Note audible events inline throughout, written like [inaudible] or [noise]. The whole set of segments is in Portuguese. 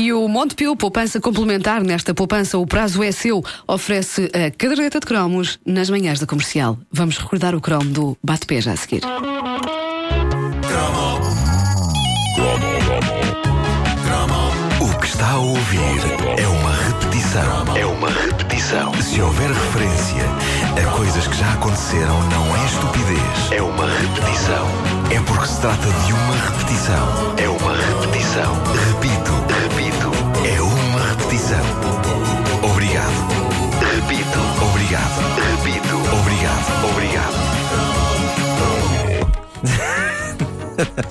E o Montepio Poupança Complementar, nesta poupança o prazo é seu, oferece a caderneta de cromos nas manhãs da comercial. Vamos recordar o cromo do Bate-Pé já a seguir. O que está a ouvir é uma repetição. É uma repetição. Se houver referência coisas que já aconteceram, não é estupidez. É uma repetição. É porque se trata de uma repetição. É uma repetição. Repito, repito. É uma repetição. Obrigado. Repito. Obrigado.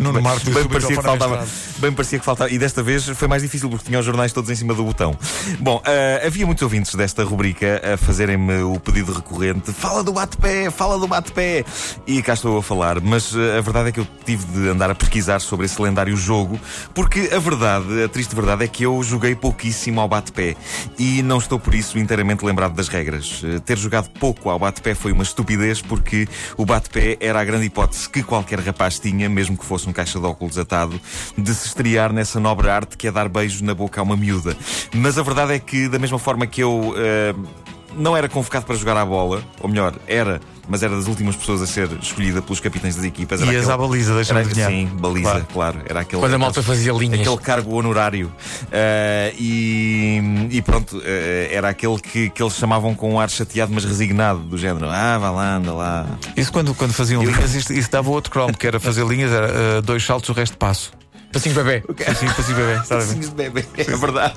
Nuno Marco bem, parecia que faltava, bem parecia que faltava. E desta vez foi mais difícil porque tinha os jornais todos em cima do botão. Bom, uh, havia muitos ouvintes desta rubrica a fazerem-me o pedido recorrente: fala do bate-pé, fala do bate-pé. E cá estou a falar. Mas uh, a verdade é que eu tive de andar a pesquisar sobre esse lendário jogo porque a verdade, a triste verdade, é que eu joguei pouquíssimo ao bate-pé. E não estou por isso inteiramente lembrado das regras. Uh, ter jogado pouco ao bate-pé foi uma estupidez porque o bate-pé era a grande hipótese que qualquer rapaz tinha, mesmo mesmo que fosse um caixa de óculos atado, de se estrear nessa nobre arte que é dar beijos na boca a uma miúda. Mas a verdade é que, da mesma forma que eu uh, não era convocado para jogar à bola, ou melhor, era mas era das últimas pessoas a ser escolhida pelos capitães das equipas. Era Ias aquele, à baliza, deixa-me adivinhar. Sim, baliza, claro. claro. Era aquele, Quando a malta fazia linhas. Aquele cargo honorário. Uh, e, e, pronto, uh, era aquele que, que eles chamavam com um ar chateado, mas resignado, do género, ah, vá lá, anda lá. Isso quando, quando faziam linhas, isso, isso dava outro cromo, que era fazer linhas, era uh, dois saltos, o resto passo. Passinho bebê. Passinho, passinho bebê. Passinhos de bebê, é verdade.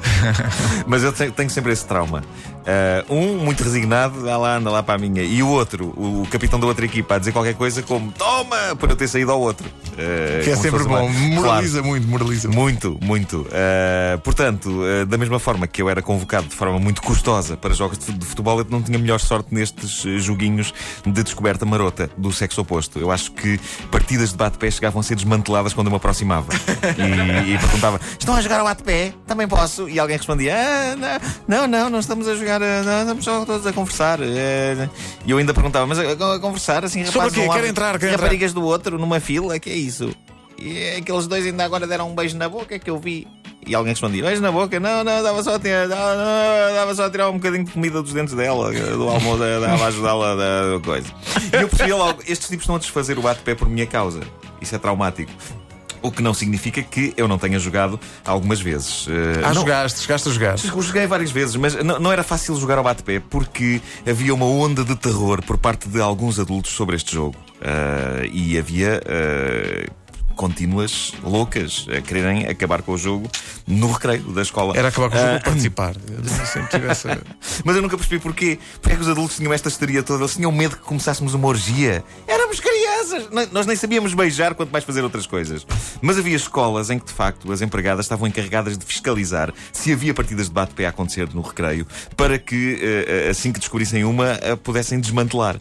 [laughs] Mas eu tenho sempre esse trauma. Uh, um, muito resignado, anda lá, anda lá para a minha. E o outro, o, capitão da outra equipa, a dizer qualquer coisa como toma, por eu ter saído ao outro. Uh, que é sempre bom, moraliza claro. muito, moraliza muito. Muito, Uh, portanto, da mesma forma que eu era convocado de forma muito custosa para jogos de futebol, eu não tinha melhor sorte nestes joguinhos de descoberta marota do sexo oposto. Eu acho que partidas de bate-pé chegavam a ser desmanteladas quando eu me aproximava. [laughs] e, e perguntava: Estão a jogar ao bate-pé? Também posso? E alguém respondia: ah, Não, não, não estamos a jogar não, estamos só todos a conversar. É, e eu ainda perguntava, mas a, a conversar assim, Sobre o quê? Quer entrar, quer raparigas do outro numa fila, que é isso? E aqueles dois ainda agora deram um beijo na boca que eu vi. E alguém respondia: Beijo na boca? Não, não, dava só a tirar, dava só a tirar um bocadinho de comida dos dentes dela, do almoço, dava a ajudá-la da coisa. E eu percebi logo: estes tipos estão a desfazer o bate-pé por minha causa. Isso é traumático. O que não significa que eu não tenha jogado algumas vezes. Uh, ah, não, jogaste, chegaste a jogar? Joguei várias vezes, mas não, não era fácil jogar ao bate-pé porque havia uma onda de terror por parte de alguns adultos sobre este jogo. Uh, e havia. Uh, contínuas loucas a quererem acabar com o jogo no recreio da escola. Era acabar com o jogo uh, participar. tivesse... [laughs] Mas eu nunca percebi porquê. Porque é que os adultos tinham esta histeria toda? Eles tinham medo que começássemos uma orgia. Éramos crianças! Nós nem sabíamos beijar, quanto mais fazer outras coisas. Mas havia escolas em que, de facto, as empregadas estavam encarregadas de fiscalizar se havia partidas de bate-pé a acontecer no recreio, para que, uh, assim que descobrissem uma, uh, pudessem desmantelar.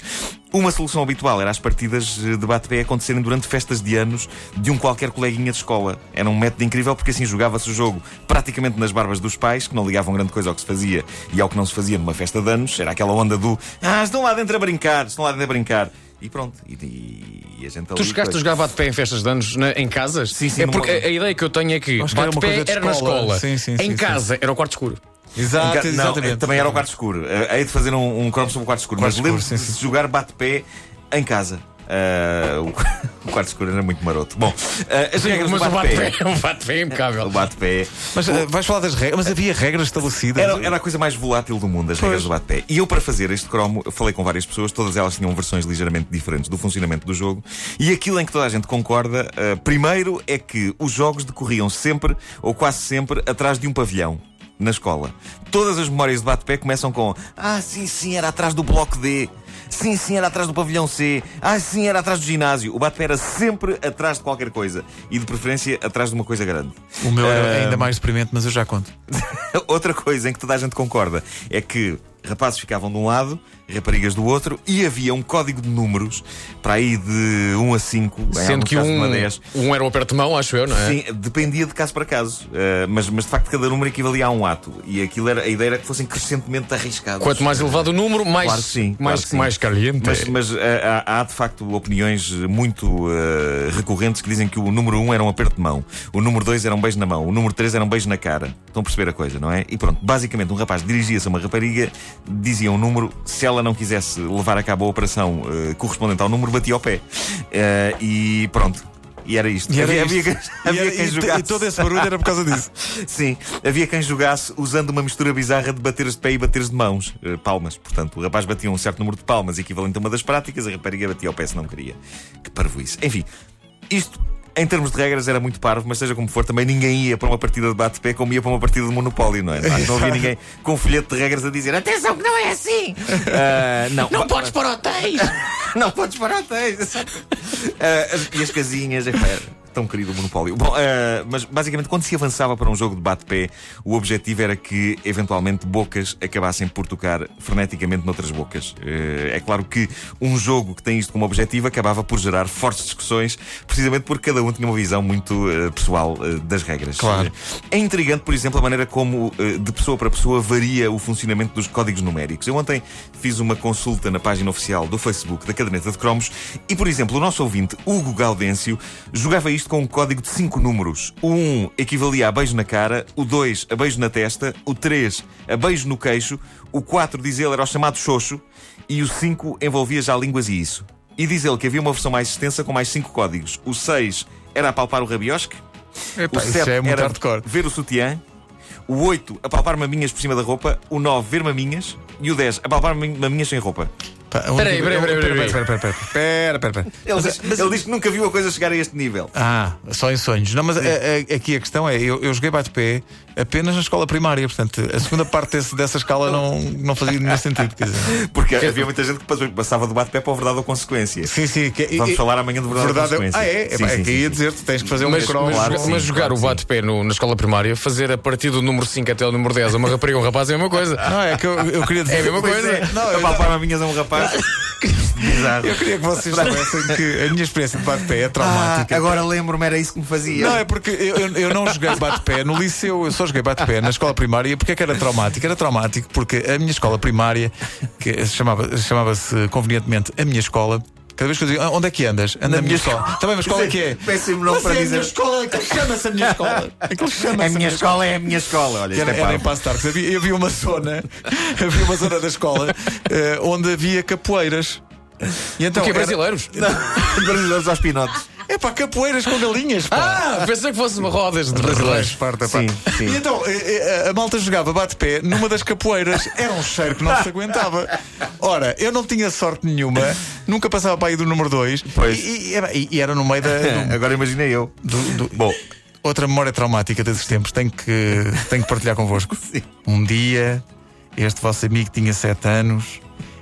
Uma solução habitual era as partidas de bate-pé acontecerem durante festas de anos de um qualquer coleguinha de escola. Era um método incrível porque assim jogava-se o jogo praticamente nas barbas dos pais, que não ligavam grande coisa ao que se fazia e ao que não se fazia numa festa de anos. Era aquela onda do Ah, estão lá dentro a brincar, estão lá dentro a brincar. E pronto, e, e, a gente Tu chegaste a jogar bate-pé em festas de anos na, em casas? Sim, sim. É porque a, a, ideia que eu tenho é que bate-pé era, era na escola, sim, sim, em sim, casa era o quarto escuro. Exato, ca... exatamente. Não, também era o quarto escuro. Hei de fazer um, um cromo sobre o quarto escuro, quarto mas lembro-me de jogar bate-pé em casa. Uh, [laughs] o, quarto escuro era muito maroto. Bom, uh, as regras mas do bate-pé. O bate-pé é impecável. O bate-pé. Mas uh, vais falar das regras? Mas havia regras estabelecidas? Era, era a coisa mais volátil do mundo, as pois. regras do bate-pé. E eu, para fazer este cromo, falei com várias pessoas, todas elas tinham versões ligeiramente diferentes do funcionamento do jogo. E aquilo em que toda a gente concorda, primeiro, é que os jogos decorriam sempre, ou quase sempre, atrás de um pavilhão na escola. Todas as memórias de bate-pé começam com Ah, sim, sim, era atrás do bloco D. Sim, sim, era atrás do pavilhão C. Ah, sim, era atrás do ginásio. O bate-pé era sempre atrás de qualquer coisa. E de preferência atrás de uma coisa grande. O meu era uh... ainda mais deprimente, mas eu já conto. [laughs] Outra coisa em que toda a gente concorda é que Rapazes ficavam de um lado, raparigas do outro, e havia um código de números para aí de 1 a 5, sendo que um, a 10. um era o aperto de mão, acho eu, não é? Sim, dependia de caso para caso, uh, mas, mas de facto cada número equivalia a um ato, e aquilo era, a ideia era que fossem crescentemente arriscados. Quanto mais elevado o número, mais, claro sim, mais, claro mais caliente. Mas, mas uh, há, há, de facto opiniões muito uh, recorrentes que dizem que o número 1 era um aperto de mão, o número 2 era um beijo na mão, o número 3 era um beijo na cara. Estão a perceber a coisa, não é? E pronto, basicamente um rapaz dirigia-se a uma rapariga, dizia um número, se ela não quisesse levar a cabo a operação uh, correspondente ao número, batia ao pé. Uh, e pronto. E era isto. E era havia, isto. havia, havia quem jogasse. E todo esse barulho era por causa disso. [laughs] Sim, havia quem jogasse usando uma mistura bizarra de bateres de pé e bateres de mãos. Uh, palmas. Portanto, o rapaz batia um certo número de palmas, equivalente a uma das práticas, a rapariga batia ao pé se não queria. Que parvoíce. Enfim, isto em termos de regras era muito parvo, mas seja como for, também ninguém ia para uma partida de bate-pé como ia para uma partida de Monopólio, não é? Não havia ninguém com um folheto de regras a dizer atenção que não é assim! Uh, não. não podes para hotéis! [laughs] não podes para hotéis! Uh, e as casinhas, é, tão querido monopólio. Bom, uh, mas basicamente, quando se avançava para um jogo de bate-pé, o objetivo era que, eventualmente, bocas acabassem por tocar freneticamente noutras bocas. Uh, é claro que um jogo que tem isto como objetivo acabava por gerar fortes discussões, precisamente porque cada um tinha uma visão muito uh, pessoal das regras. Claro. é intrigante, por exemplo, a maneira como, de pessoa para pessoa, varia o funcionamento dos códigos numéricos. Eu ontem fiz uma consulta na página oficial do Facebook da Caderneta de Cromos e, por exemplo, o nosso ouvinte, Hugo Gaudêncio, jogava isto com um código de 5 números. O 1 um equivalia a beijo na cara, o 2 a beijo na testa, o 3 a beijo no queixo, o 4, diz ele, era o chamado xoxo e o 5 envolvia já línguas e isso. E diz ele que havia uma versão mais extensa com mais 5 códigos. O 6 era apalpar o rabiosque, Epa, o 7 é era hardcore. ver o sutiã, o 8 apalpar maminhas por cima da roupa, o 9 ver maminhas e o 10 apalpar maminhas sem roupa. Peraí, peraí, peraí, peraí. Espera, espera, Ele, diz, ele diz que nunca viu a coisa chegar a este nível. Ah, só em sonhos. Não, mas a, a, aqui a questão é: eu, eu joguei bate-pé apenas na escola primária, portanto, a segunda parte desse, dessa escala não, não fazia nenhum sentido. Quer dizer. [laughs] Porque havia muita gente que passava do bate-pé para a verdade ou consequência. Sim, sim. Que, Vamos e, falar amanhã de verdade, verdade ou consequência. Ah, é? Sim, é, sim, é que ia dizer, tu tens que fazer um mas, mas, claro, mas jogar claro, o bate-pé na escola primária, fazer a partir do número 5 até o número 10 uma rapariga ou um rapaz é a mesma coisa. [laughs] Não, é que eu, eu queria dizer. É a mesma coisa. É. Não, eu, palpar maminhas a um rapaz. Bizarro. Eu queria que vocês soubessem que a minha experiência de bate-pé é traumática. Ah, agora lembro-me, era isso que me fazia. Não, é porque eu, eu não joguei bate-pé no liceu, eu só joguei bate-pé na escola primária. Porque é que era traumático? Era traumático porque a minha escola primária, que chamava-se chamava convenientemente a minha escola, Cada vez que eu digo, ah, onde é que andas? Anda na minha escola. escola. Também, mas qual é que é? [laughs] Péssimo nome para é dizer. A minha escola, aquilo chama-se a minha escola. [laughs] Aquilo chama a minha escola é a minha escola. Olha, era, é era em Passo Tarques. Havia, havia uma zona, [laughs] havia uma zona da escola uh, onde havia capoeiras. E então, o brasileiros? Era... brasileiros aos pinotes. É pá, capoeiras com galinhas. Pá. Ah, pensei que fosse uma rodas de brasileiros. Parta, sim, sim. E então, eh, eh, a malta jogava bate-pé numa das capoeiras. Era um cheiro que não se aguentava. Ora, eu não tinha sorte nenhuma, nunca passava para aí do número 2. E, e, e, era no meio da. Do, [laughs] Agora imaginei eu. Do, do, Bom. Outra memória traumática desses tempos, tenho que, tenho que partilhar convosco. [laughs] Sim. Um dia, este vosso amigo tinha 7 anos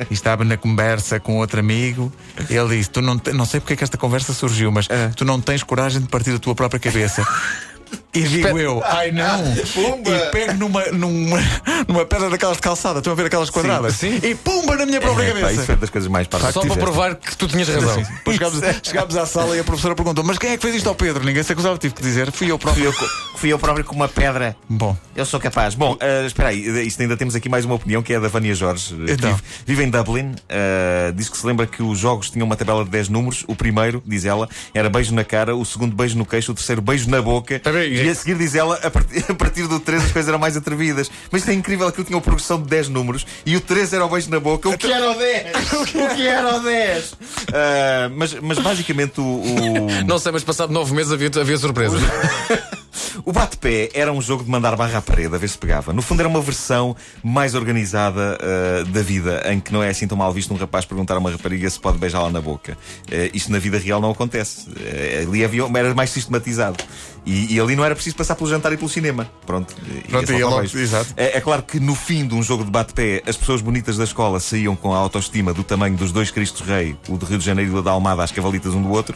estava na conversa com outro amigo. Ele disse: Tu não, não sei porque é que esta conversa surgiu, mas é. tu não tens coragem de partir da tua própria cabeça. E digo eu, ai não, [laughs] pumba. e pego numa, numa, numa pedra daquelas de calçada, estão a ver aquelas quadradas? Sim, sim. E pumba na minha própria é, cabeça. Pá, isso foi das coisas mais para Só para provar que tu tinhas razão. Depois chegámos, chegámos à sala e a professora perguntou: Mas quem é que fez isto ao Pedro? Ninguém se acusava, tive que dizer, fui eu próprio. Fui eu, fui eu próprio com uma pedra. Bom, eu sou capaz. Bom, uh, espera aí, isto ainda temos aqui mais uma opinião que é a da Vânia Jorge. Então. Vive, vive em Dublin, uh, diz que se lembra que os jogos tinham uma tabela de 10 números. O primeiro, diz ela, era beijo na cara, o segundo beijo no queixo, o terceiro beijo na boca. E a seguir, diz ela, a partir, [laughs] a partir do 3 as coisas eram mais atrevidas. Mas isto é incrível que eu tinha uma progressão de 10 números e o 3 era o beijo na boca. O que era o 10? [laughs] o que era o 10? Uh, mas, mas basicamente o, o. Não sei, mas passado 9 meses havia, havia surpresa. [laughs] O bate-pé era um jogo de mandar barra à parede, a ver se pegava. No fundo, era uma versão mais organizada uh, da vida, em que não é assim tão mal visto um rapaz perguntar a uma rapariga se pode beijá-la na boca. Uh, isto na vida real não acontece. Uh, ali havia, era mais sistematizado. E, e ali não era preciso passar pelo jantar e pelo cinema. Pronto, Pronto, só logo, exato. É, é claro que no fim de um jogo de bate-pé, as pessoas bonitas da escola saíam com a autoestima do tamanho dos dois Cristos Rei, o de Rio de Janeiro e o da Almada, às cavalitas um do outro.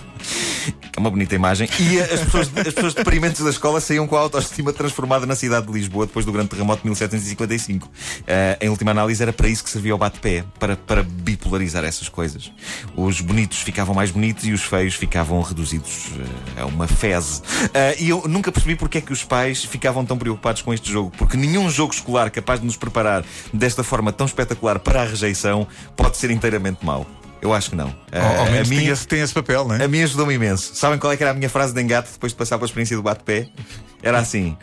É uma bonita imagem. E as pessoas, as pessoas deprimentes da escola saíam com a autoestima transformada na cidade de Lisboa depois do grande terremoto de 1755. Eh, em última análise, era para isso que servia o bate-pé para, para bipolarizar essas coisas. Os bonitos ficavam mais bonitos e os feios ficavam reduzidos eh, a uma feze. Eh, e eu nunca percebi porque é que os pais ficavam tão preocupados com este jogo, porque nenhum jogo escolar capaz de nos preparar desta forma tão espetacular para a rejeição pode ser inteiramente mau. Eu acho que não. Eh, Ao, ao a menos mim- tem, esse, tem esse papel, não é? a mim ajudou-me imenso. Sabem qual é que era a minha frase de engate depois de passar pela experiência do bate-pé? Era assim.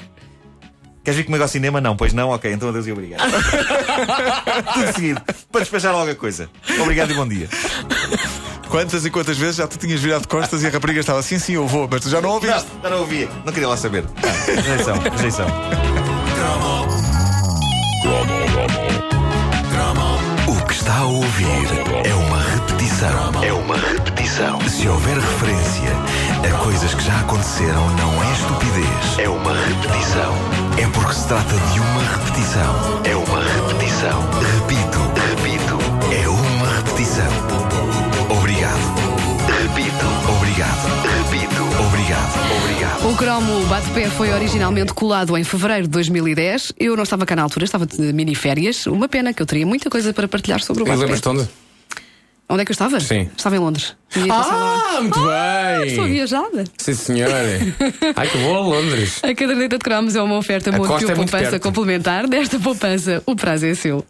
Queres vir comigo ao cinema? Não, pois não? Ok, então adeus e obrigado. [laughs] Tudo seguido, para despejar logo a coisa. Obrigado e bom dia. Quantas e quantas vezes já tu tinhas virado costas e a rapariga estava assim, sim, eu vou, mas tu já não Não, ouviste. já não ouvia, não queria lá saber. Ah, rejeição, rejeição. O que está a ouvir é uma repetição. É uma repetição. Se houver referência a coisas que já aconteceram, não é estupidez. É uma repetição. É porque se trata de uma repetição. É uma repetição. Repito, repito. É uma repetição. Obrigado. Obrigado. O cromo bate-pé foi originalmente colado em fevereiro de 2010. Eu não estava cá na altura, estava de mini-férias. Uma pena que eu teria muita coisa para partilhar sobre o bate-pé. lembras-te onde? Onde é que eu estava? Sim. Estava em Londres. Lá. Ah, muito Estou bem! viajada. Sim, senhora. Ai, que bom, Londres. A caderneta de cromos é uma oferta A muito costa é muito poupança complementar. Desta poupança, o prazo é seu.